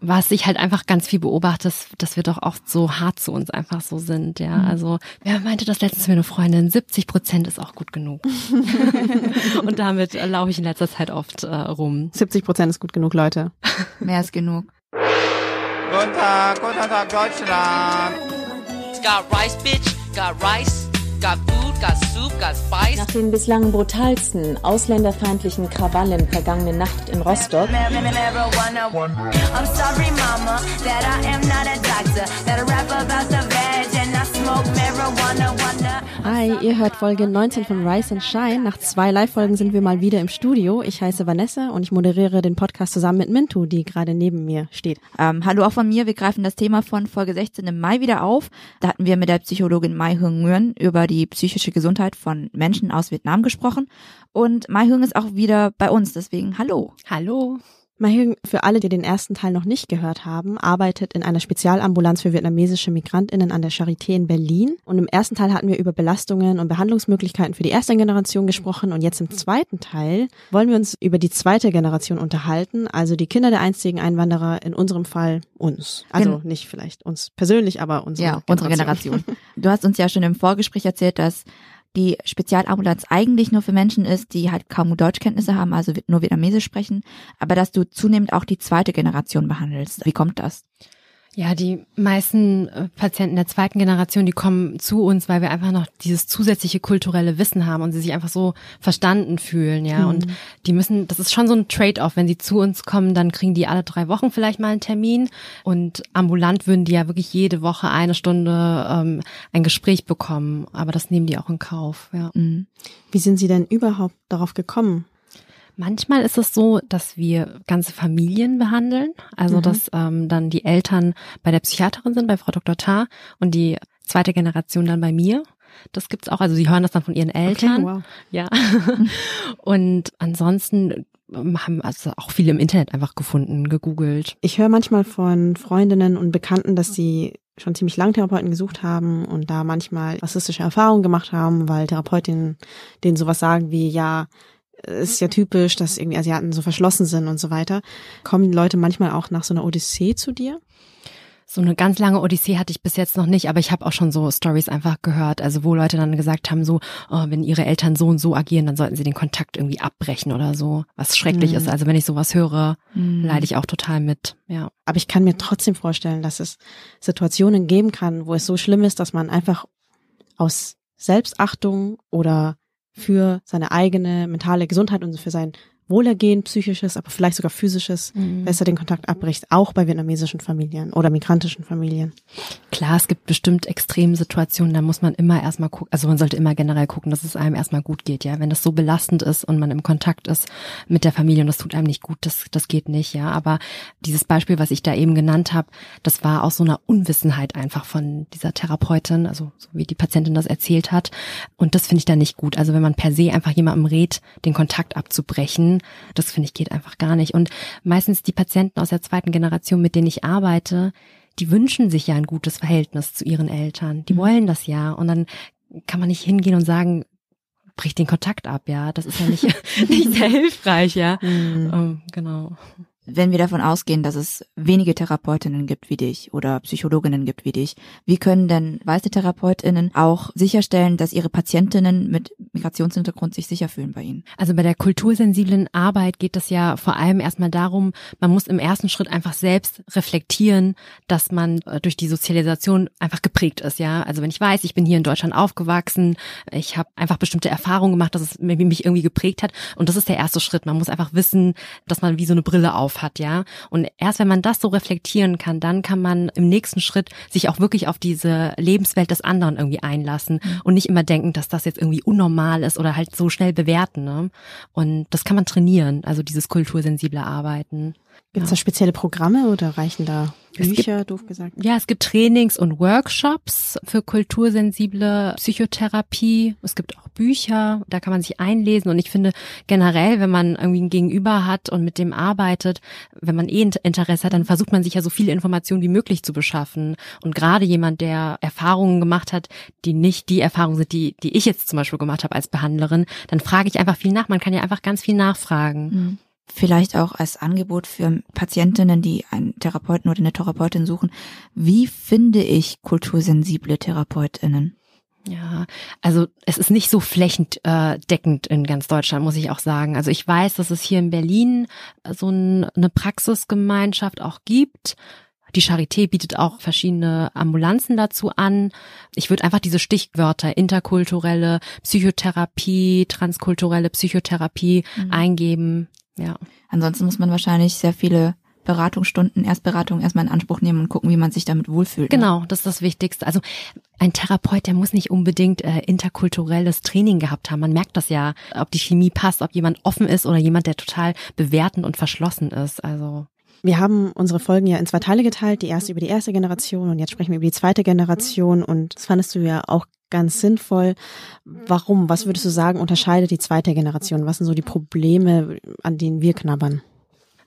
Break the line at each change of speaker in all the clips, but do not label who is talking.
was ich halt einfach ganz viel beobachte, ist, dass wir doch oft so hart zu uns einfach so sind, ja. Mhm. Also, wer meinte das letztens mir eine Freundin, 70 Prozent ist auch gut genug. und damit laufe ich in letzter Zeit oft äh, rum.
70 Prozent ist gut genug, Leute.
Mehr ist genug.
Guten Tag, guten Tag, Deutschland. Got rice, bitch, got rice.
Nach den bislang brutalsten ausländerfeindlichen Krawallen vergangene Nacht in Rostock
Hi, ihr hört Folge 19 von Rise and Shine. Nach zwei Live-Folgen sind wir mal wieder im Studio. Ich heiße Vanessa und ich moderiere den Podcast zusammen mit Mintu, die gerade neben mir steht.
Ähm, hallo auch von mir. Wir greifen das Thema von Folge 16 im Mai wieder auf. Da hatten wir mit der Psychologin Mai Hung Nguyen über die psychische Gesundheit von Menschen aus Vietnam gesprochen. Und Mai Hung ist auch wieder bei uns, deswegen hallo.
Hallo.
Mahjong, für alle, die den ersten Teil noch nicht gehört haben, arbeitet in einer Spezialambulanz für vietnamesische MigrantInnen an der Charité in Berlin. Und im ersten Teil hatten wir über Belastungen und Behandlungsmöglichkeiten für die erste Generation gesprochen. Und jetzt im zweiten Teil wollen wir uns über die zweite Generation unterhalten, also die Kinder der einstigen Einwanderer, in unserem Fall uns. Also nicht vielleicht uns persönlich, aber unsere
ja, Generation. unsere Generation. Du hast uns ja schon im Vorgespräch erzählt, dass die Spezialambulanz eigentlich nur für Menschen ist, die halt kaum Deutschkenntnisse haben, also nur Vietnamesisch sprechen, aber dass du zunehmend auch die zweite Generation behandelst. Wie kommt das?
Ja, die meisten äh, Patienten der zweiten Generation, die kommen zu uns, weil wir einfach noch dieses zusätzliche kulturelle Wissen haben und sie sich einfach so verstanden fühlen, ja. Mhm. Und die müssen, das ist schon so ein Trade-off. Wenn sie zu uns kommen, dann kriegen die alle drei Wochen vielleicht mal einen Termin und ambulant würden die ja wirklich jede Woche eine Stunde ähm, ein Gespräch bekommen. Aber das nehmen die auch in Kauf, ja. Mhm.
Wie sind Sie denn überhaupt darauf gekommen?
Manchmal ist es so, dass wir ganze Familien behandeln, also mhm. dass ähm, dann die Eltern bei der Psychiaterin sind, bei Frau Dr. Tar und die zweite Generation dann bei mir. Das gibt's auch, also sie hören das dann von ihren Eltern. Okay, wow. Ja. und ansonsten ähm, haben also auch viele im Internet einfach gefunden, gegoogelt.
Ich höre manchmal von Freundinnen und Bekannten, dass sie schon ziemlich lang Therapeuten gesucht haben und da manchmal rassistische Erfahrungen gemacht haben, weil Therapeutinnen denen sowas sagen wie, ja, ist ja typisch, dass irgendwie Asiaten so verschlossen sind und so weiter. Kommen Leute manchmal auch nach so einer Odyssee zu dir?
So eine ganz lange Odyssee hatte ich bis jetzt noch nicht, aber ich habe auch schon so Stories einfach gehört, also wo Leute dann gesagt haben, so, oh, wenn ihre Eltern so und so agieren, dann sollten sie den Kontakt irgendwie abbrechen oder so, was schrecklich mhm. ist. Also wenn ich sowas höre, mhm. leide ich auch total mit, ja.
Aber ich kann mir trotzdem vorstellen, dass es Situationen geben kann, wo es so schlimm ist, dass man einfach aus Selbstachtung oder für seine eigene mentale Gesundheit und für sein Wohlergehen, psychisches, aber vielleicht sogar physisches, mhm. besser den Kontakt abbricht, auch bei vietnamesischen Familien oder migrantischen Familien.
Klar, es gibt bestimmt extreme Situationen, da muss man immer erstmal gucken, also man sollte immer generell gucken, dass es einem erstmal gut geht, ja. Wenn das so belastend ist und man im Kontakt ist mit der Familie und das tut einem nicht gut, das, das geht nicht, ja. Aber dieses Beispiel, was ich da eben genannt habe, das war aus so einer Unwissenheit einfach von dieser Therapeutin, also so wie die Patientin das erzählt hat. Und das finde ich da nicht gut. Also wenn man per se einfach jemandem rät, den Kontakt abzubrechen, das finde ich geht einfach gar nicht. Und meistens die Patienten aus der zweiten Generation, mit denen ich arbeite, die wünschen sich ja ein gutes Verhältnis zu ihren Eltern. Die mhm. wollen das ja. Und dann kann man nicht hingehen und sagen, brich den Kontakt ab, ja. Das ist ja nicht, nicht sehr hilfreich, ja. Mhm. Um, ähm, genau
wenn wir davon ausgehen, dass es wenige Therapeutinnen gibt wie dich oder Psychologinnen gibt wie dich, wie können denn weiße Therapeutinnen auch sicherstellen, dass ihre Patientinnen mit Migrationshintergrund sich sicher fühlen bei ihnen?
Also bei der kultursensiblen Arbeit geht es ja vor allem erstmal darum, man muss im ersten Schritt einfach selbst reflektieren, dass man äh, durch die Sozialisation einfach geprägt ist, ja. Also wenn ich weiß, ich bin hier in Deutschland aufgewachsen, ich habe einfach bestimmte Erfahrungen gemacht, dass es mich irgendwie geprägt hat und das ist der erste Schritt. Man muss einfach wissen, dass man wie so eine Brille auf hat, ja. Und erst wenn man das so reflektieren kann, dann kann man im nächsten Schritt sich auch wirklich auf diese Lebenswelt des anderen irgendwie einlassen mhm. und nicht immer denken, dass das jetzt irgendwie unnormal ist oder halt so schnell bewerten. Ne? Und das kann man trainieren, also dieses kultursensible Arbeiten.
Gibt es ja. da spezielle Programme oder reichen da Bücher, gibt, doof gesagt?
Ja, es gibt Trainings und Workshops für kultursensible Psychotherapie. Es gibt auch Bücher, da kann man sich einlesen. Und ich finde generell, wenn man irgendwie ein Gegenüber hat und mit dem arbeitet, wenn man eh Interesse hat, dann versucht man sich ja so viele Informationen wie möglich zu beschaffen. Und gerade jemand, der Erfahrungen gemacht hat, die nicht die Erfahrungen sind, die, die ich jetzt zum Beispiel gemacht habe als Behandlerin, dann frage ich einfach viel nach. Man kann ja einfach ganz viel nachfragen. Mhm.
Vielleicht auch als Angebot für Patientinnen, die einen Therapeuten oder eine Therapeutin suchen. Wie finde ich kultursensible Therapeutinnen?
Ja, also es ist nicht so flächendeckend in ganz Deutschland, muss ich auch sagen. Also ich weiß, dass es hier in Berlin so eine Praxisgemeinschaft auch gibt. Die Charité bietet auch verschiedene Ambulanzen dazu an. Ich würde einfach diese Stichwörter interkulturelle Psychotherapie, transkulturelle Psychotherapie mhm. eingeben. Ja.
Ansonsten muss man wahrscheinlich sehr viele Beratungsstunden, Erstberatung erstmal in Anspruch nehmen und gucken, wie man sich damit wohlfühlt.
Ne? Genau, das ist das Wichtigste. Also ein Therapeut, der muss nicht unbedingt äh, interkulturelles Training gehabt haben. Man merkt das ja, ob die Chemie passt, ob jemand offen ist oder jemand, der total bewertend und verschlossen ist. Also
wir haben unsere Folgen ja in zwei Teile geteilt, die erste über die erste Generation und jetzt sprechen wir über die zweite Generation und das fandest du ja auch ganz sinnvoll. Warum? Was würdest du sagen, unterscheidet die zweite Generation? Was sind so die Probleme, an denen wir knabbern?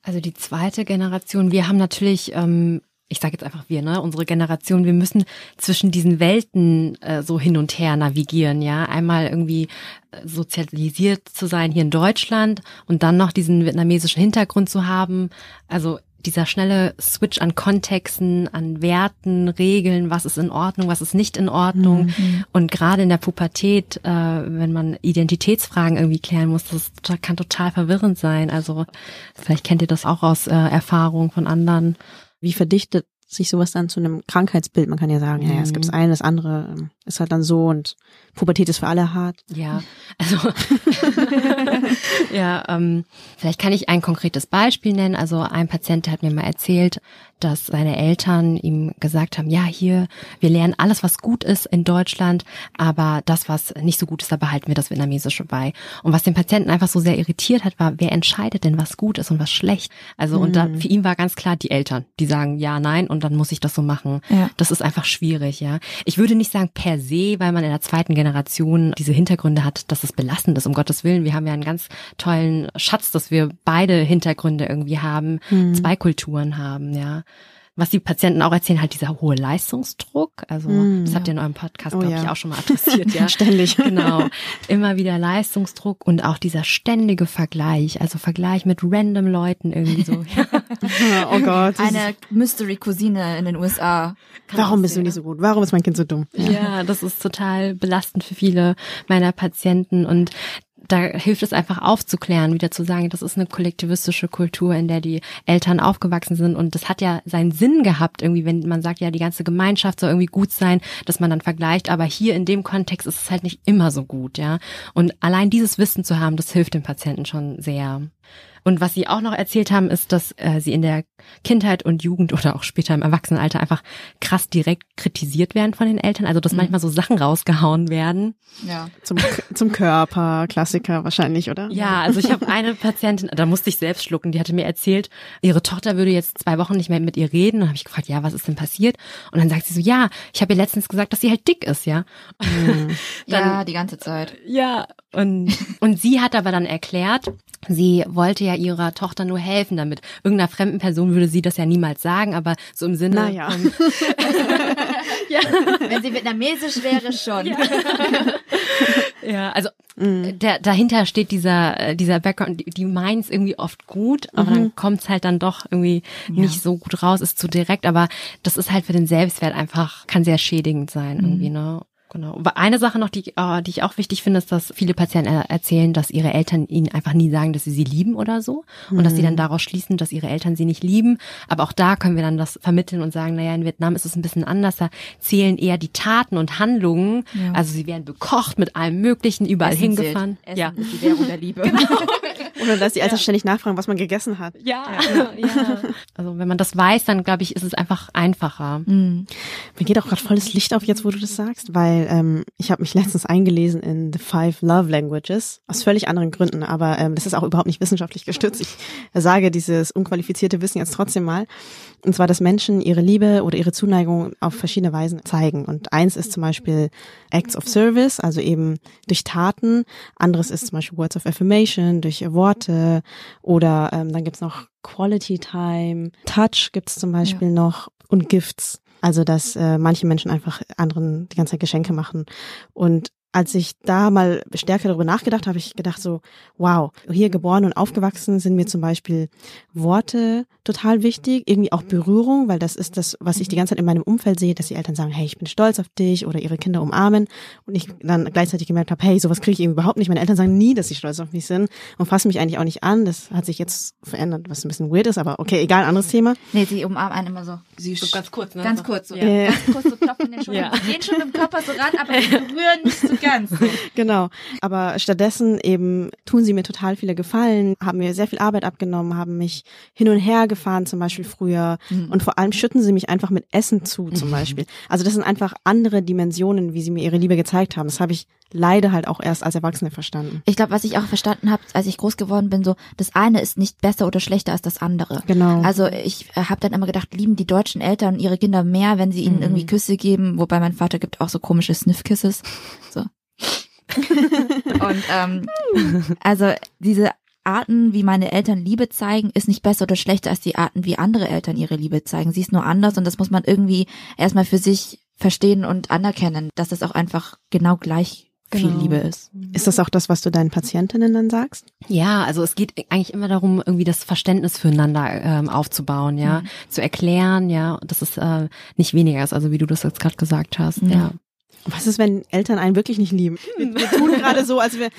Also die zweite Generation, wir haben natürlich, ähm, ich sage jetzt einfach wir, ne, unsere Generation, wir müssen zwischen diesen Welten äh, so hin und her navigieren, ja. Einmal irgendwie äh, sozialisiert zu sein hier in Deutschland und dann noch diesen vietnamesischen Hintergrund zu haben. Also dieser schnelle Switch an Kontexten, an Werten, Regeln, was ist in Ordnung, was ist nicht in Ordnung. Mhm. Und gerade in der Pubertät, äh, wenn man Identitätsfragen irgendwie klären muss, das kann total verwirrend sein. Also vielleicht kennt ihr das auch aus äh, Erfahrung von anderen.
Wie verdichtet sich sowas dann zu einem Krankheitsbild. Man kann ja sagen, ja, ja es gibt das eine, das andere ähm, ist halt dann so und Pubertät ist für alle hart.
Ja, also ja, ähm, vielleicht kann ich ein konkretes Beispiel nennen. Also ein Patient hat mir mal erzählt, dass seine Eltern ihm gesagt haben, ja, hier, wir lernen alles, was gut ist in Deutschland, aber das, was nicht so gut ist, da behalten wir das Vietnamesische bei. Und was den Patienten einfach so sehr irritiert hat, war, wer entscheidet denn, was gut ist und was schlecht? Also, mhm. und da, mhm. für ihn war ganz klar die Eltern, die sagen ja, nein und dann muss ich das so machen. Ja. Das ist einfach schwierig, ja. Ich würde nicht sagen per se, weil man in der zweiten Generation diese Hintergründe hat, dass es belastend ist, um Gottes Willen. Wir haben ja einen ganz tollen Schatz, dass wir beide Hintergründe irgendwie haben, mhm. zwei Kulturen haben, ja was die Patienten auch erzählen, halt dieser hohe Leistungsdruck. Also mm, das habt ihr in eurem Podcast, oh, glaube ja. ich, auch schon mal adressiert, ja.
Ständig.
Genau. Immer wieder Leistungsdruck und auch dieser ständige Vergleich, also Vergleich mit random Leuten irgendwie so.
Ja. oh Gott. Eine Mystery-Cousine in den USA.
Warum bist du nicht so gut? Warum ist mein Kind so dumm?
Ja. ja, das ist total belastend für viele meiner Patienten und da hilft es einfach aufzuklären, wieder zu sagen, das ist eine kollektivistische Kultur, in der die Eltern aufgewachsen sind und das hat ja seinen Sinn gehabt, irgendwie, wenn man sagt, ja, die ganze Gemeinschaft soll irgendwie gut sein, dass man dann vergleicht, aber hier in dem Kontext ist es halt nicht immer so gut, ja. Und allein dieses Wissen zu haben, das hilft dem Patienten schon sehr. Und was sie auch noch erzählt haben, ist, dass äh, sie in der Kindheit und Jugend oder auch später im Erwachsenenalter einfach krass direkt kritisiert werden von den Eltern. Also dass mhm. manchmal so Sachen rausgehauen werden.
Ja. Zum, zum Körper, Klassiker wahrscheinlich, oder?
Ja, also ich habe eine Patientin, da musste ich selbst schlucken, die hatte mir erzählt, ihre Tochter würde jetzt zwei Wochen nicht mehr mit ihr reden. Und habe ich gefragt, ja, was ist denn passiert? Und dann sagt sie so, ja, ich habe ihr letztens gesagt, dass sie halt dick ist, ja.
Mhm. dann, ja, die ganze Zeit.
Ja, und, und sie hat aber dann erklärt, sie wollte ja ihrer Tochter nur helfen damit. Irgendeiner fremden Person würde sie das ja niemals sagen, aber so im Sinne.
Naja. Von,
ja. Wenn sie vietnamesisch wäre, schon.
Ja, ja also mhm. der, dahinter steht dieser, äh, dieser Background, die, die meint's irgendwie oft gut, aber mhm. dann kommt's halt dann doch irgendwie ja. nicht so gut raus, ist zu direkt, aber das ist halt für den Selbstwert einfach, kann sehr schädigend sein mhm. irgendwie, ne? Genau. Eine Sache noch, die, äh, die ich auch wichtig finde, ist, dass viele Patienten erzählen, dass ihre Eltern ihnen einfach nie sagen, dass sie sie lieben oder so. Und mhm. dass sie dann mhm. daraus schließen, dass ihre Eltern sie nicht lieben. Aber auch da können wir dann das vermitteln und sagen, naja, in Vietnam ist es ein bisschen anders. Da zählen eher die Taten und Handlungen. Ja. Also sie werden bekocht mit allem Möglichen, überall Essen hingefahren.
Essen ja. ist die Währung der Liebe.
Genau. Oder dass die Eltern ja. ständig nachfragen, was man gegessen hat.
Ja. ja. ja. Also wenn man das weiß, dann glaube ich, ist es einfach einfacher. Mhm.
Mir geht auch gerade volles Licht auf jetzt, wo du das sagst, weil ähm, ich habe mich letztens eingelesen in The Five Love Languages, aus völlig anderen Gründen, aber ähm, das ist auch überhaupt nicht wissenschaftlich gestützt. Ich sage dieses unqualifizierte Wissen jetzt trotzdem mal. Und zwar, dass Menschen ihre Liebe oder ihre Zuneigung auf verschiedene Weisen zeigen. Und eins ist zum Beispiel Acts of Service, also eben durch Taten. Anderes ist zum Beispiel Words of Affirmation, durch Worte. Oder ähm, dann gibt's noch Quality Time, Touch gibt's zum Beispiel ja. noch und Gifts. Also dass äh, manche Menschen einfach anderen die ganze Zeit Geschenke machen. Und als ich da mal stärker darüber nachgedacht habe, ich gedacht so, wow, hier geboren und aufgewachsen sind mir zum Beispiel Worte total wichtig, irgendwie auch Berührung, weil das ist das, was ich die ganze Zeit in meinem Umfeld sehe, dass die Eltern sagen, hey, ich bin stolz auf dich oder ihre Kinder umarmen und ich dann gleichzeitig gemerkt habe, hey, sowas kriege ich eben überhaupt nicht. Meine Eltern sagen nie, dass sie stolz auf mich sind und fassen mich eigentlich auch nicht an. Das hat sich jetzt verändert, was ein bisschen weird ist, aber okay, egal, anderes Thema.
Nee, sie umarmen einen immer so.
Sie so ganz kurz, ne?
Ganz kurz, so.
Ja.
Ganz kurz, so klopfen in den Schultern.
Ja.
Gehen schon im Körper so ran, aber berühren nicht so ganz. So.
Genau. Aber stattdessen eben tun sie mir total viele Gefallen, haben mir sehr viel Arbeit abgenommen, haben mich hin und her gefahren, zum Beispiel früher. Und vor allem schütten sie mich einfach mit Essen zu, zum Beispiel. Also das sind einfach andere Dimensionen, wie sie mir ihre Liebe gezeigt haben. Das habe ich leider halt auch erst als Erwachsene verstanden.
Ich glaube, was ich auch verstanden habe, als ich groß geworden bin, so das eine ist nicht besser oder schlechter als das andere.
Genau.
Also ich äh, habe dann immer gedacht, lieben die deutschen Eltern ihre Kinder mehr, wenn sie ihnen irgendwie Küsse geben, wobei mein Vater gibt auch so komische Sniff-Kisses. So. Und ähm, also diese Arten, wie meine Eltern Liebe zeigen, ist nicht besser oder schlechter als die Arten, wie andere Eltern ihre Liebe zeigen. Sie ist nur anders und das muss man irgendwie erstmal für sich verstehen und anerkennen, dass es auch einfach genau gleich viel
Genau.
Liebe ist.
Ist das auch das, was du deinen Patientinnen dann sagst?
Ja, also es geht eigentlich immer darum, irgendwie das Verständnis füreinander ähm, aufzubauen, ja, zu erklären, ja, dass es äh, nicht weniger ist, also wie du das jetzt gerade gesagt hast, ja.
Was ist, wenn Eltern einen wirklich nicht lieben? Wir, wir tun gerade so, als, wir,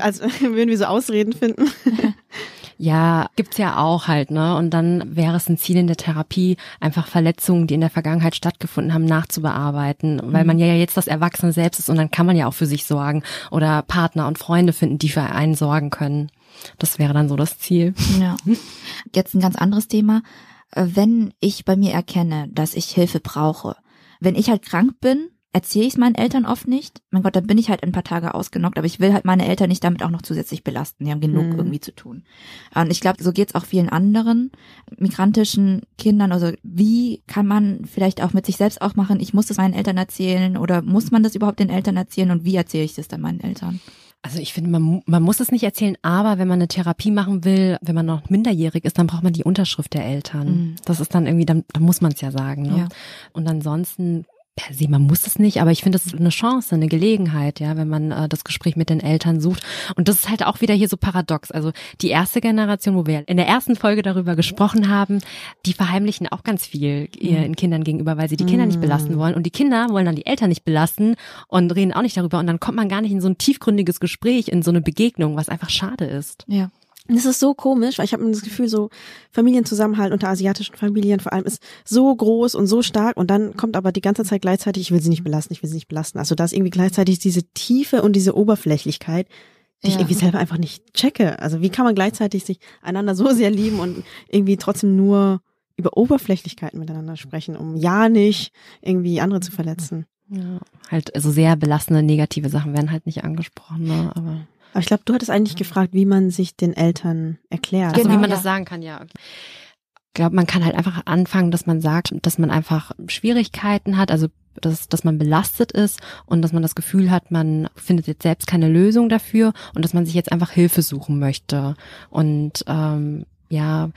als würden wir so Ausreden finden.
Ja, gibt's ja auch halt, ne? Und dann wäre es ein Ziel in der Therapie, einfach Verletzungen, die in der Vergangenheit stattgefunden haben, nachzubearbeiten, weil man ja jetzt das Erwachsene selbst ist und dann kann man ja auch für sich sorgen oder Partner und Freunde finden, die für einen sorgen können. Das wäre dann so das Ziel.
Ja. Jetzt ein ganz anderes Thema. Äh, Wenn ich bei mir erkenne, dass ich Hilfe brauche, wenn ich halt krank bin, erzähle ich es meinen Eltern oft nicht. Mein Gott, dann bin ich halt ein paar Tage ausgenockt, aber ich will halt meine Eltern nicht damit auch noch zusätzlich belasten. Die haben genug
Mhm.
irgendwie zu tun. Und ich glaube, so geht's auch vielen anderen migrantischen Kindern. Also wie kann man vielleicht auch mit sich selbst auch machen, ich muss das meinen Eltern erzählen oder muss man das überhaupt den Eltern erzählen und wie erzähle ich das dann meinen Eltern?
Also ich finde, man, man muss es nicht erzählen, aber wenn man eine Therapie machen will, wenn man noch minderjährig ist, dann braucht man die Unterschrift der Eltern.
Mhm.
Das ist dann irgendwie, dann, dann muss man es ja sagen. Ne?
Ja.
Und ansonsten, per se, man muss es nicht, aber ich finde, das ist eine Chance, eine Gelegenheit, ja, wenn man äh, das Gespräch mit den Eltern sucht. Und das ist halt auch wieder hier so paradox. Also die erste Generation, wo wir in der ersten Folge darüber gesprochen haben, die verheimlichen auch ganz viel ihren Kindern gegenüber, weil sie die Kinder nicht belasten wollen. Und die Kinder wollen dann die Eltern nicht belasten und reden auch nicht darüber. Und dann kommt man gar nicht in so ein tiefgründiges Gespräch, in so eine Begegnung, was einfach schade ist.
Ja.
Das ist so komisch, weil ich habe das Gefühl, so Familienzusammenhalt unter asiatischen Familien vor allem ist so groß und so stark und dann kommt aber die ganze Zeit gleichzeitig, ich will sie nicht belasten, ich will sie nicht belasten. Also da ist irgendwie gleichzeitig diese Tiefe und diese Oberflächlichkeit, die ich
Ja.
irgendwie selber einfach nicht checke. Also wie kann man gleichzeitig sich einander so sehr lieben und irgendwie trotzdem nur über Oberflächlichkeiten miteinander sprechen, um ja nicht irgendwie andere zu verletzen.
Ja, halt also sehr belastende negative Sachen werden halt nicht angesprochen, ne? aber
Aber ich glaube, du hattest eigentlich gefragt, wie man sich den Eltern erklärt.
also
Genau,
wie man
ja.
das sagen kann, ja. Ich glaube, man kann halt einfach anfangen, dass man sagt, dass man einfach Schwierigkeiten hat, also dass, dass man belastet ist und dass man das Gefühl hat, man findet jetzt selbst keine Lösung dafür und dass man sich jetzt einfach Hilfe suchen möchte. Und ähm, ja,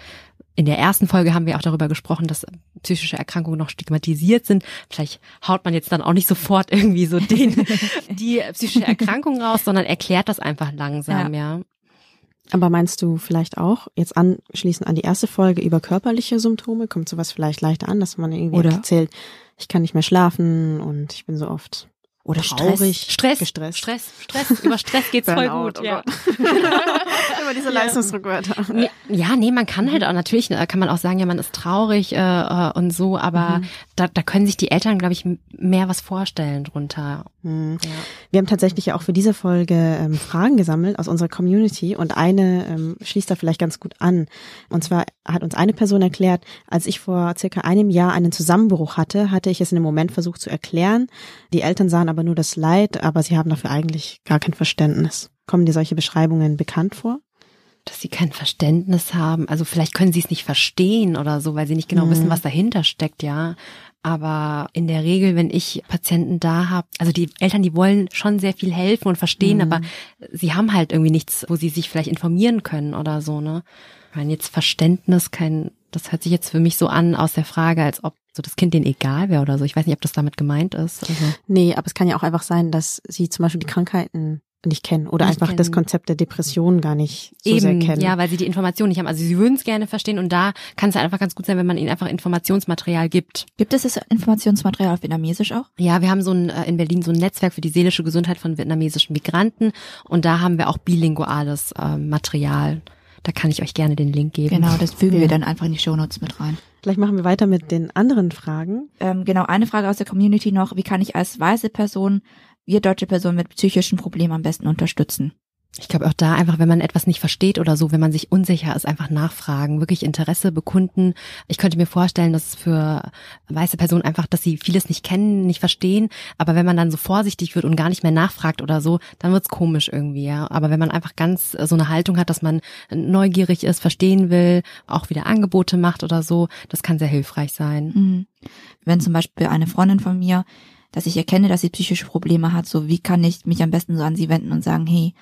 in der ersten Folge haben wir auch darüber gesprochen, dass psychische Erkrankungen noch stigmatisiert sind. Vielleicht haut man jetzt dann auch nicht sofort irgendwie so den, die psychische Erkrankung raus, sondern erklärt das einfach langsam, ja.
Aber meinst du vielleicht auch, jetzt anschließend an die erste Folge über körperliche Symptome, kommt sowas vielleicht leichter an, dass man irgendwie
Oder-
erzählt, ich kann nicht mehr schlafen und ich bin so oft
Oder
traurig,
Stress,
gestresst.
Stress, Stress, über Stress geht's voll gut,
oh
ja.
Immer diese Leistungsdruckwörter.
Nee, Ja, nee, man kann halt auch natürlich, äh, kann man auch sagen, ja, man ist traurig äh, äh, und so, aber da, da können sich die Eltern, glaube ich, mehr was vorstellen drunter.
Hm.
Ja.
Wir haben tatsächlich ja auch für diese Folge ähm, Fragen gesammelt aus unserer Community und eine ähm, schließt da vielleicht ganz gut an. Und zwar hat uns eine Person erklärt, als ich vor circa einem Jahr einen Zusammenbruch hatte, hatte ich es in einem Moment versucht zu erklären. Die Eltern sahen aber nur das Leid, aber sie haben dafür eigentlich gar kein Verständnis. Kommen dir solche Beschreibungen bekannt vor?
Dass sie kein Verständnis haben. Also vielleicht können sie es nicht verstehen oder so, weil sie nicht genau
Mhm.
wissen, was dahinter steckt, ja. Aber in der Regel, wenn ich Patienten da habe, also die Eltern, die wollen schon sehr viel helfen und verstehen, aber sie haben halt irgendwie nichts, wo sie sich vielleicht informieren können oder so, ne? Ich meine, jetzt Verständnis, kein, das hört sich jetzt für mich so an aus der Frage, als ob so das Kind denen egal wäre oder so. Ich weiß nicht, ob das damit gemeint ist. Also.
Nee, aber es kann ja auch einfach sein, dass sie zum Beispiel die Krankheiten nicht kennen oder
Nicht
einfach
kennen.
das Konzept der Depression gar nicht so sehr
Eben,
kennen.
ja, weil sie die Informationen nicht haben. Also sie würden es gerne verstehen und da kann es halt einfach ganz gut sein, wenn man ihnen einfach Informationsmaterial gibt.
Gibt es das Informationsmaterial auf Vietnamesisch auch?
Ja, wir haben so ein, äh, in Berlin so ein Netzwerk für die seelische Gesundheit von vietnamesischen Migranten und da haben wir auch bilinguales äh, Material. Da kann ich euch gerne den Link geben.
Genau, das fügen
Ja.
wir dann einfach in die Shownotes mit rein.
Vielleicht machen wir weiter mit den anderen Fragen.
Ähm, genau, eine Frage aus der Community noch. Wie kann ich als weiße Person, wir deutsche Personen mit psychischen Problemen am besten unterstützen?
Ich glaube auch da einfach, wenn man etwas nicht versteht oder so, wenn man sich unsicher ist, einfach nachfragen, wirklich Interesse bekunden. Ich könnte mir vorstellen, dass es für weiße Personen einfach, dass sie vieles nicht kennen, nicht verstehen. Aber wenn man dann so vorsichtig wird und gar nicht mehr nachfragt oder so, dann wird's komisch irgendwie, ja. Aber wenn man einfach ganz äh, so eine Haltung hat, dass man neugierig ist, verstehen will, auch wieder Angebote macht oder so, das kann sehr hilfreich sein.
Mhm. Wenn zum Beispiel eine Freundin von mir, dass ich erkenne, dass sie psychische Probleme hat, so wie kann ich mich am besten so an sie wenden und sagen, hey,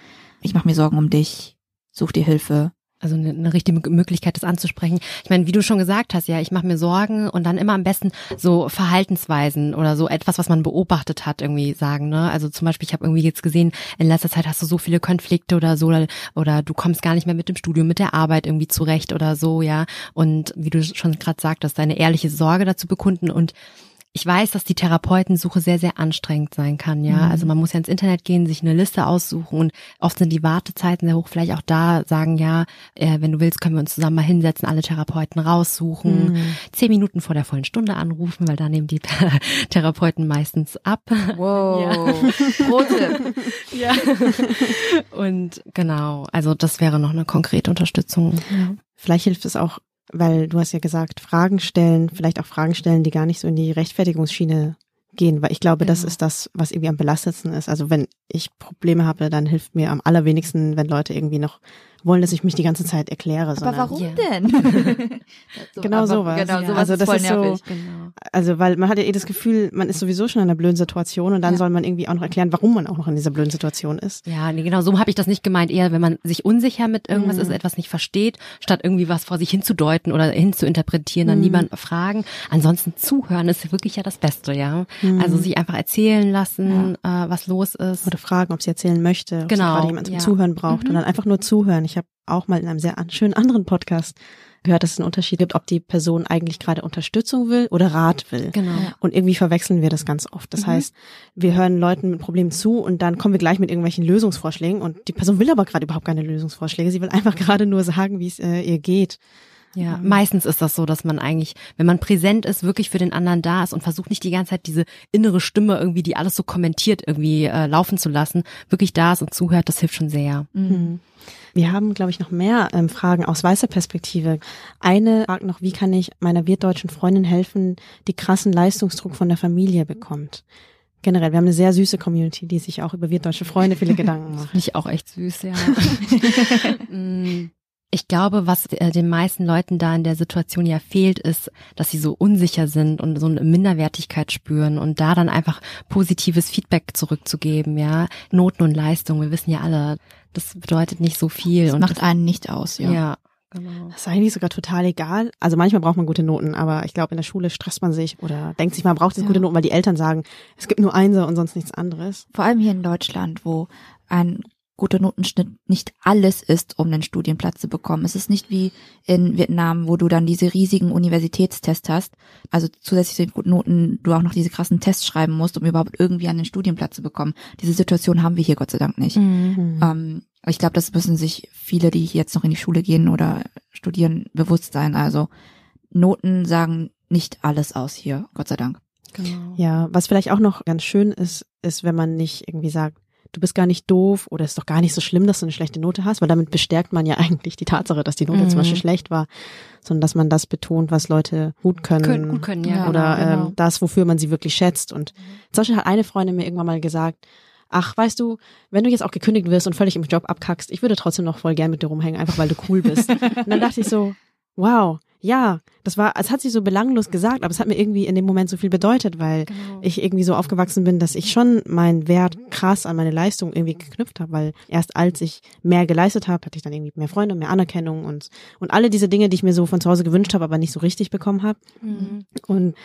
ich mache mir Sorgen um dich, such dir Hilfe.
Also eine, eine richtige Möglichkeit, das anzusprechen. Ich meine, wie du schon gesagt hast, ja, ich mache mir Sorgen und dann immer am besten so Verhaltensweisen oder so etwas, was man beobachtet hat, irgendwie sagen. Ne? Also zum Beispiel, ich habe irgendwie jetzt gesehen, in letzter Zeit hast du so viele Konflikte oder so oder, oder du kommst gar nicht mehr mit dem Studium, mit der Arbeit irgendwie zurecht oder so, ja. Und wie du schon gerade sagtest, deine ehrliche Sorge dazu bekunden und ich weiß, dass die Therapeutensuche sehr, sehr anstrengend sein kann, ja. Also man muss ja ins Internet gehen, sich eine Liste aussuchen und oft sind die Wartezeiten sehr hoch. Vielleicht auch da sagen, ja, äh, wenn du willst, können wir uns zusammen mal hinsetzen, alle Therapeuten raussuchen, zehn Minuten vor der vollen Stunde anrufen, weil da nehmen die Therapeuten meistens ab.
Wow. Rote.
Ja. Und genau, also das wäre noch eine konkrete Unterstützung. Ja.
Vielleicht hilft es auch, weil du hast ja gesagt, Fragen stellen, vielleicht auch Fragen stellen, die gar nicht so in die Rechtfertigungsschiene gehen, weil ich glaube, das
Genau.
ist das, was irgendwie am belastetsten ist. Also wenn ich Probleme habe, dann hilft mir am allerwenigsten, wenn Leute irgendwie noch wollen, dass ich mich die ganze Zeit erkläre.
Aber
sondern-
warum
Ja.
denn? So,
Genau
aber-
sowas,
Genau,
ja.
sowas
Also
ist
das
voll
ist so-
nervig.
Genau.
Also, weil man hat ja eh das Gefühl, man ist sowieso schon in einer blöden Situation und dann
Ja.
soll man irgendwie auch noch erklären, warum man auch noch in dieser blöden Situation ist.
Ja, nee, genau, so habe ich das nicht gemeint. Eher, wenn man sich unsicher mit irgendwas ist, etwas nicht versteht, statt irgendwie was vor sich hinzudeuten oder hinzuinterpretieren, dann niemand fragen. Ansonsten zuhören ist wirklich ja das Beste, ja. Also sich einfach erzählen lassen, äh, was los ist.
Oder fragen, ob sie erzählen möchte, ob sie
Genau,
gerade jemand zum
ja.
Zuhören braucht und dann einfach nur zuhören. Ich habe auch mal in einem sehr an, schönen anderen Podcast gehört, dass es einen Unterschied gibt, ob die Person eigentlich gerade Unterstützung will oder Rat will.
Genau.
Und irgendwie verwechseln wir das ganz oft. Das heißt, wir hören Leuten mit Problemen zu und dann kommen wir gleich mit irgendwelchen Lösungsvorschlägen und die Person will aber gerade überhaupt keine Lösungsvorschläge. Sie will einfach gerade nur sagen, wie es äh, ihr geht.
Ja, meistens ist das so, dass man eigentlich, wenn man präsent ist, wirklich für den anderen da ist und versucht nicht die ganze Zeit diese innere Stimme irgendwie, die alles so kommentiert, irgendwie äh, laufen zu lassen, wirklich da ist und zuhört, das hilft schon sehr.
Mhm. Wir haben, glaube ich, noch mehr ähm, Fragen aus weißer Perspektive. Eine fragt noch, wie kann ich meiner wirtdeutschen Freundin helfen, die krassen Leistungsdruck von der Familie bekommt? Generell, wir haben eine sehr süße Community, die sich auch über wirtdeutsche Freunde viele Gedanken macht.
Finde ich auch echt süß, ja. Ich glaube, was äh, den meisten Leuten da in der Situation ja fehlt, ist, dass sie so unsicher sind und so eine Minderwertigkeit spüren und da dann einfach positives Feedback zurückzugeben, ja. Noten und Leistung, wir wissen ja alle, das bedeutet nicht so viel.
Das
und
macht
das,
einen nicht aus, ja.
ja. genau.
Das ist eigentlich sogar total egal. Also manchmal braucht man gute Noten, aber ich glaube, in der Schule stresst man sich oder denkt sich, man braucht jetzt
Ja.
gute Noten, weil die Eltern sagen, es gibt nur Einser und sonst nichts anderes.
Vor allem hier in Deutschland, wo ein guter Notenschnitt nicht alles ist, um einen Studienplatz zu bekommen. Es ist nicht wie in Vietnam, wo du dann diese riesigen Universitätstests hast, also zusätzlich zu den guten Noten du auch noch diese krassen Tests schreiben musst, um überhaupt irgendwie einen Studienplatz zu bekommen. Diese Situation haben wir hier Gott sei Dank nicht.
Mhm.
Ähm, ich glaube, das müssen sich viele, die jetzt noch in die Schule gehen oder studieren, bewusst sein. Also Noten sagen nicht alles aus hier, Gott sei Dank.
Genau.
Ja, was vielleicht auch noch ganz schön ist, ist, wenn man nicht irgendwie sagt, du bist gar nicht doof oder es ist doch gar nicht so schlimm, dass du eine schlechte Note hast, weil damit bestärkt man ja eigentlich die Tatsache, dass die Note
Mhm.
zum Beispiel schlecht war, sondern dass man das betont, was Leute gut können.
Können, gut können, ja.
Ja,
oder
genau, genau.
ähm, das, wofür man sie wirklich schätzt. Und zum Beispiel hat eine Freundin mir irgendwann mal gesagt, ach, weißt du, wenn du jetzt auch gekündigt wirst und völlig im Job abkackst, ich würde trotzdem noch voll gern mit dir rumhängen, einfach weil du cool bist. und dann dachte ich so, wow, ja, das war, es hat sich so belanglos gesagt, aber es hat mir irgendwie in dem Moment so viel bedeutet, weil
Genau.
ich irgendwie so aufgewachsen bin, dass ich schon meinen Wert krass an meine Leistung irgendwie geknüpft habe, weil erst als ich mehr geleistet habe, hatte ich dann irgendwie mehr Freunde, mehr Anerkennung und und alle diese Dinge, die ich mir so von zu Hause gewünscht habe, aber nicht so richtig bekommen habe.
Mhm.
Und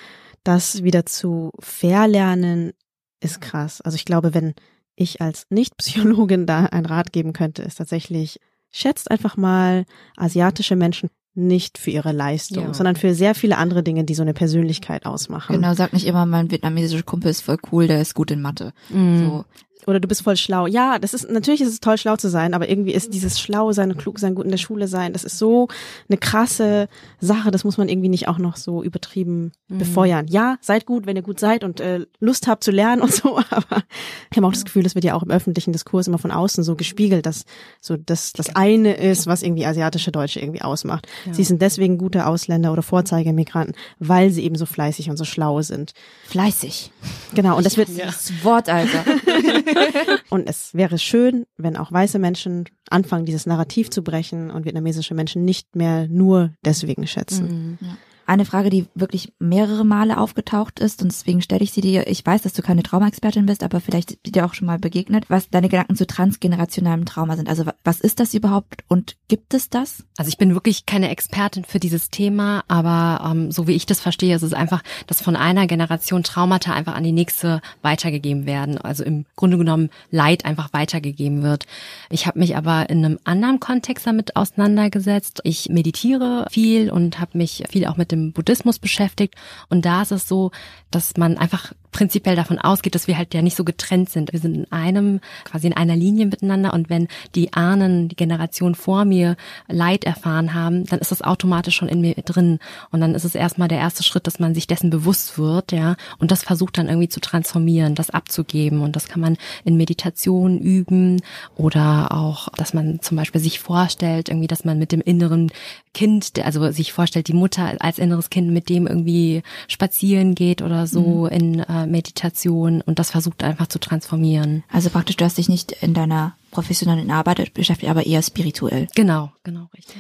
das wieder zu verlernen ist krass. Also ich glaube, wenn ich als Nicht-Psychologin da einen Rat geben könnte, ist tatsächlich, schätzt einfach mal asiatische Menschen nicht für ihre Leistung,
Ja.
sondern für sehr viele andere Dinge, die so eine Persönlichkeit ausmachen.
Genau, sag nicht immer, mein vietnamesischer Kumpel ist voll cool, der ist gut in Mathe.
Mhm.
So.
Oder du bist voll schlau. Ja, das ist, natürlich ist es toll, schlau zu sein, aber irgendwie ist dieses Schlau sein und klug sein, gut in der Schule sein, das ist so eine krasse Sache, das muss man irgendwie nicht auch noch so übertrieben befeuern. Ja, seid gut, wenn ihr gut seid und äh, Lust habt zu lernen und so, aber ich habe auch das Gefühl, das wird ja auch im öffentlichen Diskurs immer von außen so gespiegelt, dass so das das eine ist, was irgendwie asiatische Deutsche irgendwie ausmacht. Sie sind deswegen gute Ausländer oder Vorzeigemigranten, weil sie eben so fleißig und so schlau sind.
Fleißig.
Genau, und das wird
Das Wort, Alter.
und es wäre schön, wenn auch weiße Menschen anfangen, dieses Narrativ zu brechen und vietnamesische Menschen nicht mehr nur deswegen schätzen.
Mhm.
Eine Frage, die wirklich mehrere Male aufgetaucht ist und deswegen stelle ich sie dir. Ich weiß, dass du keine Traumaexpertin bist, aber vielleicht dir auch schon mal begegnet, was deine Gedanken zu transgenerationalem Trauma sind. Also wa- was ist das überhaupt und gibt es das?
Also ich bin wirklich keine Expertin für dieses Thema, aber ähm, so wie ich das verstehe, ist es einfach, dass von einer Generation Traumata einfach an die nächste weitergegeben werden. Also im Grunde genommen Leid einfach weitergegeben wird. Ich habe mich aber in einem anderen Kontext damit auseinandergesetzt. Ich meditiere viel und habe mich viel auch mit dem Buddhismus beschäftigt. Und da ist es so, dass man einfach prinzipiell davon ausgeht, dass wir halt ja nicht so getrennt sind. Wir sind in einem, quasi in einer Linie miteinander und wenn die Ahnen, die Generation vor mir Leid erfahren haben, dann ist das automatisch schon in mir drin. Und dann ist es erstmal der erste Schritt, dass man sich dessen bewusst wird, ja, und das versucht dann irgendwie zu transformieren, das abzugeben. Und das kann man in Meditation üben oder auch, dass man zum Beispiel sich vorstellt, irgendwie, dass man mit dem inneren Kind, also sich vorstellt, die Mutter als inneres Kind mit dem irgendwie spazieren geht oder so in äh, Meditation und das versucht einfach zu transformieren.
Also praktisch, du hast dich nicht in deiner professionellen Arbeit beschäftigt, aber eher spirituell.
Genau, genau, richtig.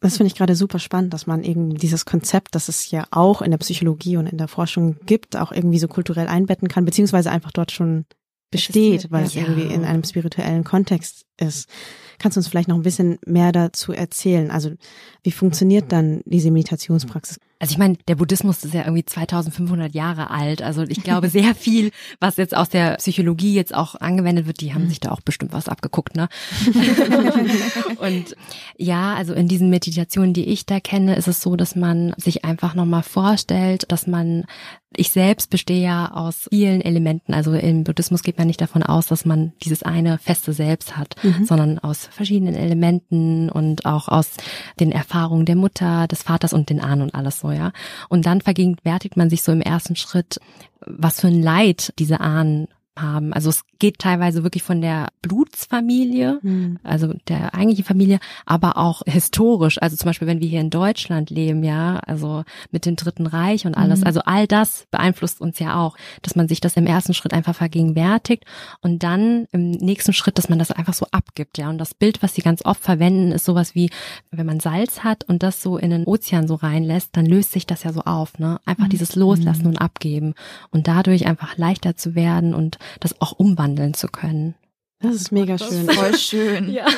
Das finde ich gerade super spannend, dass man eben dieses Konzept, das es ja auch in der Psychologie und in der Forschung gibt, auch irgendwie so kulturell einbetten kann, beziehungsweise einfach dort schon besteht, weil es
ja.
irgendwie in einem spirituellen Kontext ist. Kannst du uns vielleicht noch ein bisschen mehr dazu erzählen? Also wie funktioniert dann diese Meditationspraxis?
Also ich meine, der Buddhismus ist ja irgendwie 2500 Jahre alt. Also ich glaube, sehr viel, was jetzt aus der Psychologie jetzt auch angewendet wird, die haben sich da auch bestimmt was abgeguckt, ne? Und ja, also in diesen Meditationen, die ich da kenne, ist es so, dass man sich einfach nochmal vorstellt, dass man ich selbst bestehe ja aus vielen Elementen. Also im Buddhismus geht man nicht davon aus, dass man dieses eine feste Selbst hat, sondern aus verschiedenen Elementen und auch aus den Erfahrungen der Mutter, des Vaters und den Ahnen und alles so, ja. Und dann vergegenwärtigt man sich so im ersten Schritt, was für ein Leid diese Ahnen haben. Also es geht teilweise wirklich von der Blutsfamilie, also der eigentlichen Familie, aber auch historisch. Also zum Beispiel, wenn wir hier in Deutschland leben, ja, also mit dem Dritten Reich und alles. Also all das beeinflusst uns ja auch, dass man sich das im ersten Schritt einfach vergegenwärtigt und dann im nächsten Schritt, dass man das einfach so abgibt, ja. Und das Bild, was sie ganz oft verwenden, ist sowas wie, wenn man Salz hat und das so in den Ozean so reinlässt, dann löst sich das ja so auf, ne? Einfach dieses Loslassen und Abgeben und dadurch einfach leichter zu werden und das auch umwandeln zu können.
Das ist mega schön.
Voll schön.
Ja.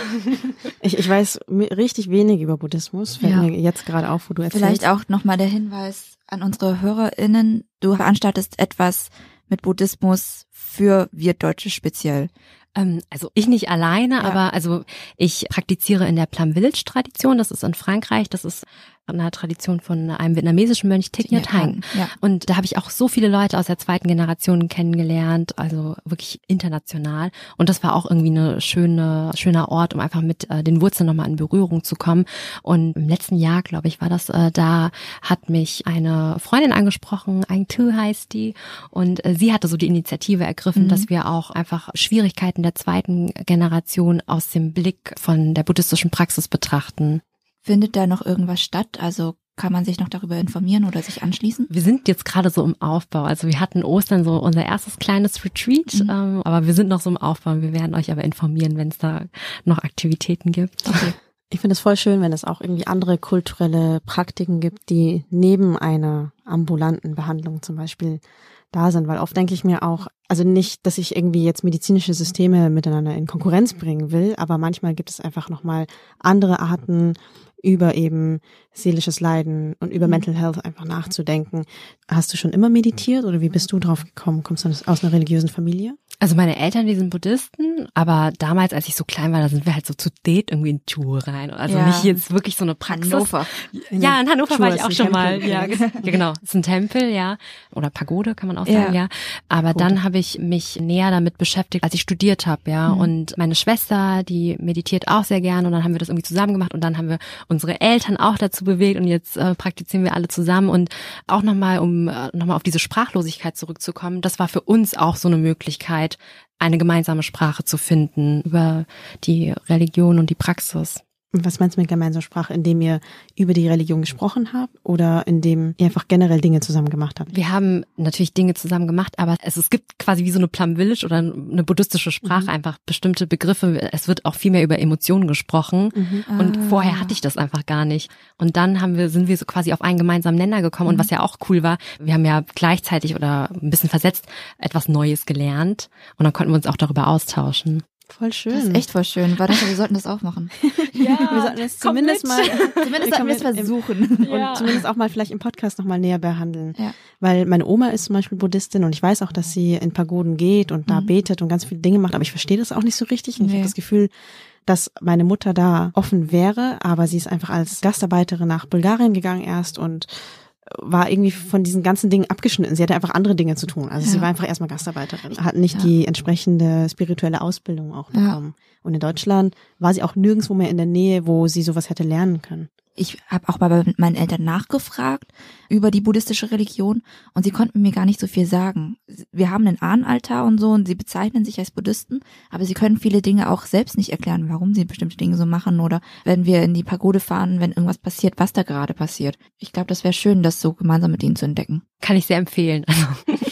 Ich, ich weiß richtig wenig über Buddhismus, fällt
Ja.
mir jetzt gerade auf, wo du erzählst.
Vielleicht auch nochmal der Hinweis an unsere HörerInnen. Du veranstaltest etwas mit Buddhismus für wir Deutsche speziell.
Ähm, also ich nicht alleine,
Ja.
aber also ich praktiziere in der Plum Village Tradition. Das ist in Frankreich. Das ist eine Tradition von einem vietnamesischen Mönch Thich Nhat Hanh.
Ja.
Und da habe ich auch so viele Leute aus der zweiten Generation kennengelernt, also wirklich international. Und das war auch irgendwie eine schöne, schöner Ort, um einfach mit äh, den Wurzeln nochmal in Berührung zu kommen. Und im letzten Jahr, glaube ich, war das, äh, da hat mich eine Freundin angesprochen, Aing Tu heißt die. Und äh, sie hatte so die Initiative ergriffen, dass wir auch einfach Schwierigkeiten der zweiten Generation aus dem Blick von der buddhistischen Praxis betrachten.
Findet da noch irgendwas statt? Also kann man sich noch darüber informieren oder sich anschließen?
Wir sind jetzt gerade so im Aufbau. Also wir hatten Ostern so unser erstes kleines Retreat, ähm, aber wir sind noch so im Aufbau. Wir werden euch aber informieren, wenn es da noch Aktivitäten gibt.
Okay.
Ich finde es voll schön, wenn es auch irgendwie andere kulturelle Praktiken gibt, die neben einer ambulanten Behandlung zum Beispiel da sind, weil oft denke ich mir auch, also nicht, dass ich irgendwie jetzt medizinische Systeme miteinander in Konkurrenz bringen will, aber manchmal gibt es einfach nochmal andere Arten, über eben seelisches Leiden und über mhm. Mental Health einfach nachzudenken. Hast du schon immer meditiert oder wie bist du drauf gekommen? Kommst du aus einer religiösen Familie?
Also meine Eltern, die sind Buddhisten, aber damals, als ich so klein war, da sind wir halt so zu Date irgendwie in Tour rein. Also ja. nicht jetzt wirklich so eine Praxis.
Hannover.
Ja, in Hannover war ich auch schon Tempel. mal. Ja, ja, genau. Es ist ein Tempel, ja. Oder Pagode kann man auch sagen, ja. ja. Aber Pagode. dann habe ich mich näher damit beschäftigt, als ich studiert habe, ja. Mhm. Und meine Schwester, die meditiert auch sehr gerne und dann haben wir das irgendwie zusammen gemacht und dann haben wir unsere Eltern auch dazu bewegt und jetzt äh, praktizieren wir alle zusammen und auch nochmal, um äh, nochmal auf diese Sprachlosigkeit zurückzukommen, das war für uns auch so eine Möglichkeit, Eine gemeinsame Sprache zu finden über die Religion und die Praxis.
Was meinst du mit gemeinsamer Sprache? Indem ihr über die Religion gesprochen habt oder indem ihr einfach generell Dinge zusammen gemacht habt?
Wir haben natürlich Dinge zusammen gemacht, aber es, es gibt quasi wie so eine Plum Village oder eine buddhistische Sprache, mhm. einfach bestimmte Begriffe. Es wird auch viel mehr über Emotionen gesprochen. Mhm. Und ah. vorher hatte ich das einfach gar nicht. Und dann haben wir, sind wir so quasi auf einen gemeinsamen Nenner gekommen. Mhm. Und was ja auch cool war, wir haben ja gleichzeitig oder ein bisschen versetzt etwas Neues gelernt. Und dann konnten wir uns auch darüber austauschen.
Voll schön.
Das ist echt voll schön. War das, wir sollten das auch machen.
ja, wir sollten es zumindest mal,
zumindest sollten wir es versuchen.
Ja. Und zumindest auch mal vielleicht im Podcast nochmal näher behandeln. Ja. Weil meine Oma ist zum Beispiel Buddhistin und ich weiß auch, dass sie in Pagoden geht und da mhm. betet und ganz viele Dinge macht, aber ich verstehe das auch nicht so richtig und nee. ich habe das Gefühl, dass meine Mutter da offen wäre, aber sie ist einfach als Gastarbeiterin nach Bulgarien gegangen erst und war irgendwie von diesen ganzen Dingen abgeschnitten. Sie hatte einfach andere Dinge zu tun. Also ja. sie war einfach erstmal Gastarbeiterin, hat nicht ja. die entsprechende spirituelle Ausbildung auch bekommen. Ja. Und in Deutschland war sie auch nirgendwo mehr in der Nähe, wo sie sowas hätte lernen können
ich habe auch bei meinen Eltern nachgefragt über die buddhistische Religion und sie konnten mir gar nicht so viel sagen. Wir haben einen Ahnenaltar und so und sie bezeichnen sich als Buddhisten, aber sie können viele Dinge auch selbst nicht erklären, warum sie bestimmte Dinge so machen oder wenn wir in die Pagode fahren, wenn irgendwas passiert, was da gerade passiert. Ich glaube, das wäre schön, das so gemeinsam mit ihnen zu entdecken.
Kann ich sehr empfehlen. Also,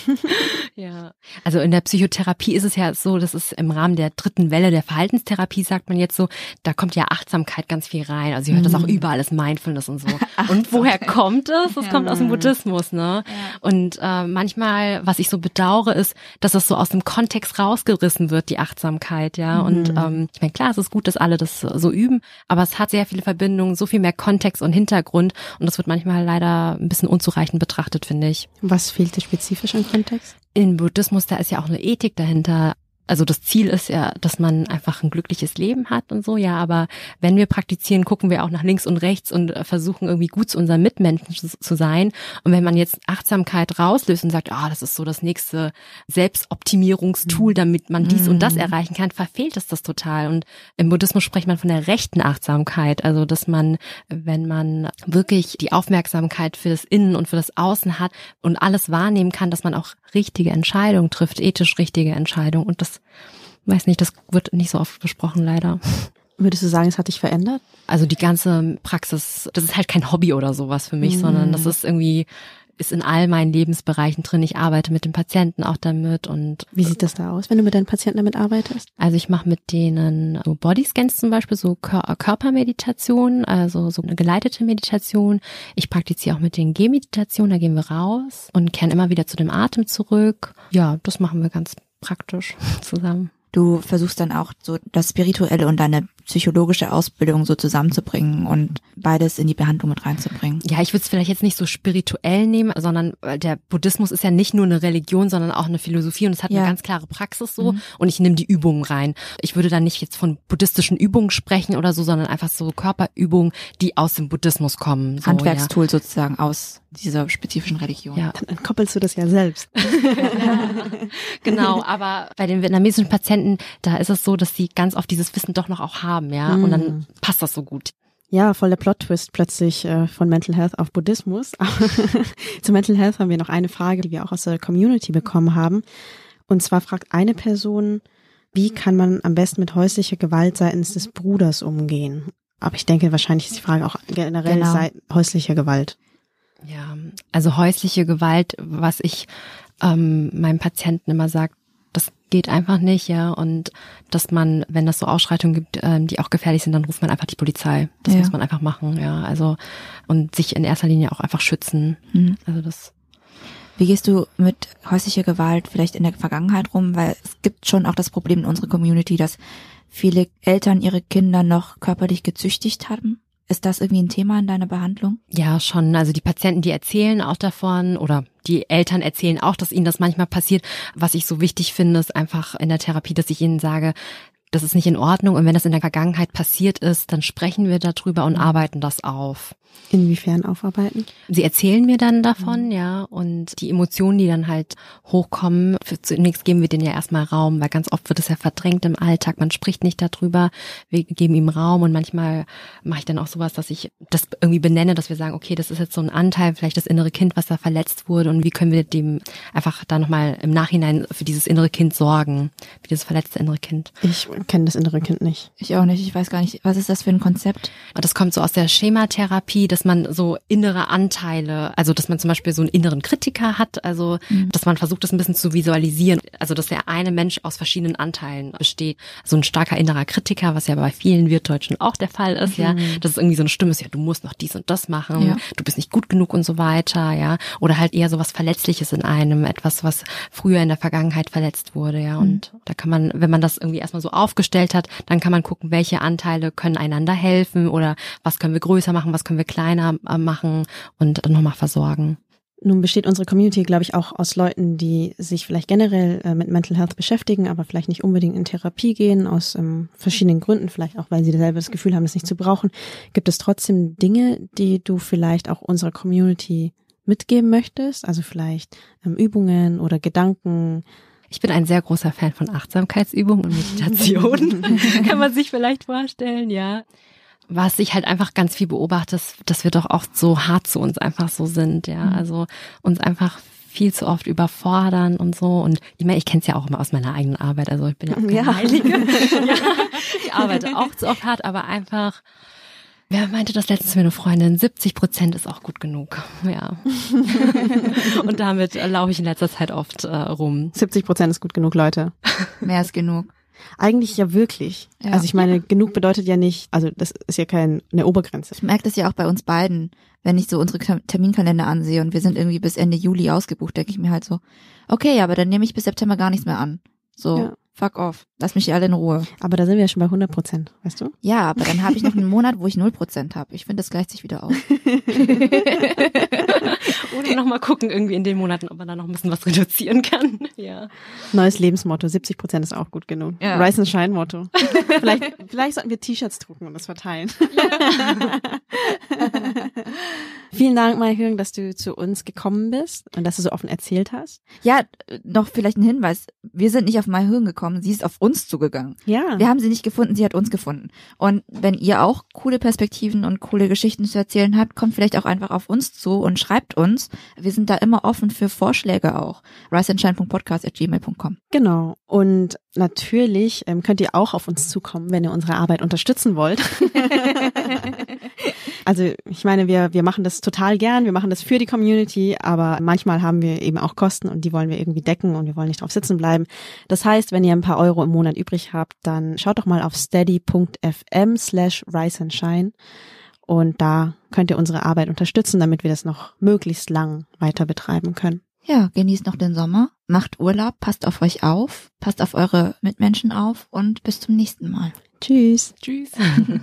ja. Also in der Psychotherapie ist es ja so, das ist im Rahmen der dritten Welle der Verhaltenstherapie, sagt man jetzt so, da kommt ja Achtsamkeit ganz viel rein. Also ihr hört mhm. das auch mhm. überall, das Mindfulness und so. und woher kommt es? Das ja. kommt aus dem Buddhismus, ne? Ja. Und äh, manchmal, was ich so bedauere, ist, dass das so aus dem Kontext rausgerissen wird, die Achtsamkeit, ja. Mhm. Und ähm, ich meine, klar, es ist gut, dass alle das so üben, aber es hat sehr viele Verbindungen, so viel mehr Kontext und Hintergrund und das wird manchmal leider ein bisschen unzureichend betrachtet, finde ich.
Was fehlt dir spezifisch an Kontext?
Im Buddhismus, da ist ja auch eine Ethik dahinter. Also das Ziel ist ja, dass man einfach ein glückliches Leben hat und so, ja, aber wenn wir praktizieren, gucken wir auch nach links und rechts und versuchen irgendwie gut zu unseren Mitmenschen zu sein. Und wenn man jetzt Achtsamkeit rauslöst und sagt, ah, oh, das ist so das nächste Selbstoptimierungstool, damit man dies und das mhm. erreichen kann, verfehlt es das total. Und im Buddhismus spricht man von der rechten Achtsamkeit, also dass man, wenn man wirklich die Aufmerksamkeit für das Innen und für das Außen hat und alles wahrnehmen kann, dass man auch richtige Entscheidungen trifft, ethisch richtige Entscheidungen. Und das, weiß nicht, das wird nicht so oft besprochen, leider.
Würdest du sagen, es hat dich verändert?
Also die ganze Praxis, das ist halt kein Hobby oder sowas für mich, mhm. sondern das ist irgendwie ist in all meinen Lebensbereichen drin. Ich arbeite mit den Patienten auch damit und
wie sieht das da aus, wenn du mit deinen Patienten damit arbeitest?
Also ich mache mit denen so Bodyscans zum Beispiel, so Kör Körpermeditation, also so eine geleitete Meditation. Ich praktiziere auch mit den Gehmeditation, da gehen wir raus und kehren immer wieder zu dem Atem zurück. Ja, das machen wir ganz praktisch zusammen.
Du versuchst dann auch so das Spirituelle und deine psychologische Ausbildung so zusammenzubringen und beides in die Behandlung mit reinzubringen.
Ja, ich würde es vielleicht jetzt nicht so spirituell nehmen, sondern der Buddhismus ist ja nicht nur eine Religion, sondern auch eine Philosophie und es hat ja. eine ganz klare Praxis so mhm. und ich nehme die Übungen rein. Ich würde da nicht jetzt von buddhistischen Übungen sprechen oder so, sondern einfach so Körperübungen, die aus dem Buddhismus kommen. So,
Handwerkstool ja. sozusagen aus dieser spezifischen Religion.
Ja. Dann koppelst du das ja selbst.
genau, aber bei den vietnamesischen Patienten, da ist es so, dass sie ganz oft dieses Wissen doch noch auch haben ja. Mhm. Und dann mhm. passt das so gut.
Ja, voll der Plot-Twist plötzlich äh, von Mental Health auf Buddhismus. Zu Mental Health haben wir noch eine Frage, die wir auch aus der Community bekommen haben. Und zwar fragt eine Person, wie kann man am besten mit häuslicher Gewalt seitens des Bruders umgehen? Aber ich denke, wahrscheinlich ist die Frage auch generell genau. seit häuslicher Gewalt.
Ja, also häusliche Gewalt, was ich ähm, meinem Patienten immer sage, das geht einfach nicht, ja. Und dass man, wenn es so Ausschreitungen gibt, ähm, die auch gefährlich sind, dann ruft man einfach die Polizei. Das
Ja.
muss man einfach machen, ja. Also und sich in erster Linie auch einfach schützen.
Mhm.
Also das
Wie gehst du mit häuslicher Gewalt vielleicht in der Vergangenheit rum? Weil es gibt schon auch das Problem in unserer Community, dass viele Eltern ihre Kinder noch körperlich gezüchtigt haben. Ist das irgendwie ein Thema in deiner Behandlung?
Ja, schon. Also die Patienten, die erzählen auch davon oder die Eltern erzählen auch, dass ihnen das manchmal passiert. Was ich so wichtig finde, ist einfach in der Therapie, dass ich ihnen sage, das ist nicht in Ordnung und wenn das in der Vergangenheit passiert ist, dann sprechen wir darüber und arbeiten das auf.
Inwiefern aufarbeiten?
Sie erzählen mir dann davon, ja, und die Emotionen, die dann halt hochkommen, für, zunächst geben wir denen ja erstmal Raum, weil ganz oft wird es ja verdrängt im Alltag, man spricht nicht darüber, wir geben ihm Raum und manchmal mache ich dann auch sowas, dass ich das irgendwie benenne, dass wir sagen, okay, das ist jetzt so ein Anteil, vielleicht das innere Kind, was da verletzt wurde und wie können wir dem einfach da nochmal im Nachhinein für dieses innere Kind sorgen, für dieses verletzte innere Kind.
Ich kenne das innere Kind nicht.
Ich auch nicht. Ich weiß gar nicht, was ist das für ein Konzept?
Und Das kommt so aus der Schematherapie, dass man so innere Anteile, also dass man zum Beispiel so einen inneren Kritiker hat, also dass man versucht, das ein bisschen zu visualisieren. Also dass der eine Mensch aus verschiedenen Anteilen besteht. So ein starker innerer Kritiker, was ja bei vielen Wirtdeutschen auch der Fall ist, ja. Dass es irgendwie so eine Stimme ist, ja, du musst noch dies und das machen,
Ja.
du bist nicht gut genug und so weiter, ja. Oder halt eher so was Verletzliches in einem, etwas, was früher in der Vergangenheit verletzt wurde, ja. Und da kann man, wenn man das irgendwie erstmal so aufgestellt hat, dann kann man gucken, welche Anteile können einander helfen oder was können wir größer machen, was können wir kleiner äh, machen und dann nochmal versorgen.
Nun besteht unsere Community, glaube ich, auch aus Leuten, die sich vielleicht generell äh, mit Mental Health beschäftigen, aber vielleicht nicht unbedingt in Therapie gehen, aus ähm, verschiedenen Gründen, vielleicht auch, weil sie selber das Gefühl haben, das nicht zu brauchen. Gibt es trotzdem Dinge, die du vielleicht auch unserer Community mitgeben möchtest? Also vielleicht ähm, Übungen oder Gedanken?
Ich bin ein sehr großer Fan von Achtsamkeitsübungen und Meditation. Kann man sich vielleicht vorstellen, ja. Was ich halt einfach ganz viel beobachte, ist, dass wir doch oft so hart zu uns einfach so sind, ja. Also uns einfach viel zu oft überfordern und so. Und ich meine, ich kenne es ja auch immer aus meiner eigenen Arbeit. Also ich bin ja auch keine
Ja.
Heilige. ja, ich arbeite auch zu oft hart, aber einfach. Wer meinte das letztens mir eine Freundin? 70 Prozent ist auch gut genug. Ja. und damit laufe ich in letzter Zeit oft äh, rum.
70 Prozent ist gut genug, Leute.
Mehr ist genug.
Eigentlich ja wirklich.
Ja.
Also ich meine, genug bedeutet ja nicht, also das ist ja keine eine Obergrenze.
Ich merke das ja auch bei uns beiden, wenn ich so unsere Ter- Terminkalender ansehe und wir sind irgendwie bis Ende Juli ausgebucht, denke ich mir halt so, okay, aber dann nehme ich bis September gar nichts mehr an. So,
Ja.
Fuck off. Lass mich alle in Ruhe.
Aber da sind wir ja schon bei 100 Prozent, weißt du?
Ja, aber dann habe ich noch einen Monat, wo ich 0% habe. Ich finde, das gleicht sich wieder aus.
Oder noch mal gucken irgendwie in den Monaten, ob man da noch ein bisschen was reduzieren kann. Ja.
Neues Lebensmotto, 70 Prozent ist auch gut genug.
Ja.
Rise and Shine Motto. vielleicht, vielleicht sollten wir T-Shirts drucken und das verteilen. Vielen Dank, Mai dass du zu uns gekommen bist und dass du so offen erzählt hast.
Ja, noch vielleicht ein Hinweis. Wir sind nicht auf My Hirn gekommen, sie ist auf uns zugegangen.
Ja.
Wir haben sie nicht gefunden, sie hat uns gefunden. Und wenn ihr auch coole Perspektiven und coole Geschichten zu erzählen habt, kommt vielleicht auch einfach auf uns zu und schreibt uns. Wir sind da immer offen für Vorschläge auch. riseandshine.podcast.gmail.com
Genau. Und natürlich ähm, könnt ihr auch auf uns zukommen, wenn ihr unsere Arbeit unterstützen wollt. also ich meine, wir, wir machen das total gern, wir machen das für die Community, aber manchmal haben wir eben auch Kosten und die wollen wir irgendwie decken und wir wollen nicht drauf sitzen bleiben. Das heißt, wenn ihr ein paar Euro im Monat übrig habt, dann schaut doch mal auf steady.fm slash rise and shine und da könnt ihr unsere Arbeit unterstützen, damit wir das noch möglichst lang weiter betreiben können.
Ja, genießt noch den Sommer, macht Urlaub, passt auf euch auf, passt auf eure Mitmenschen auf und bis zum nächsten Mal.
Tschüss.
Tschüss.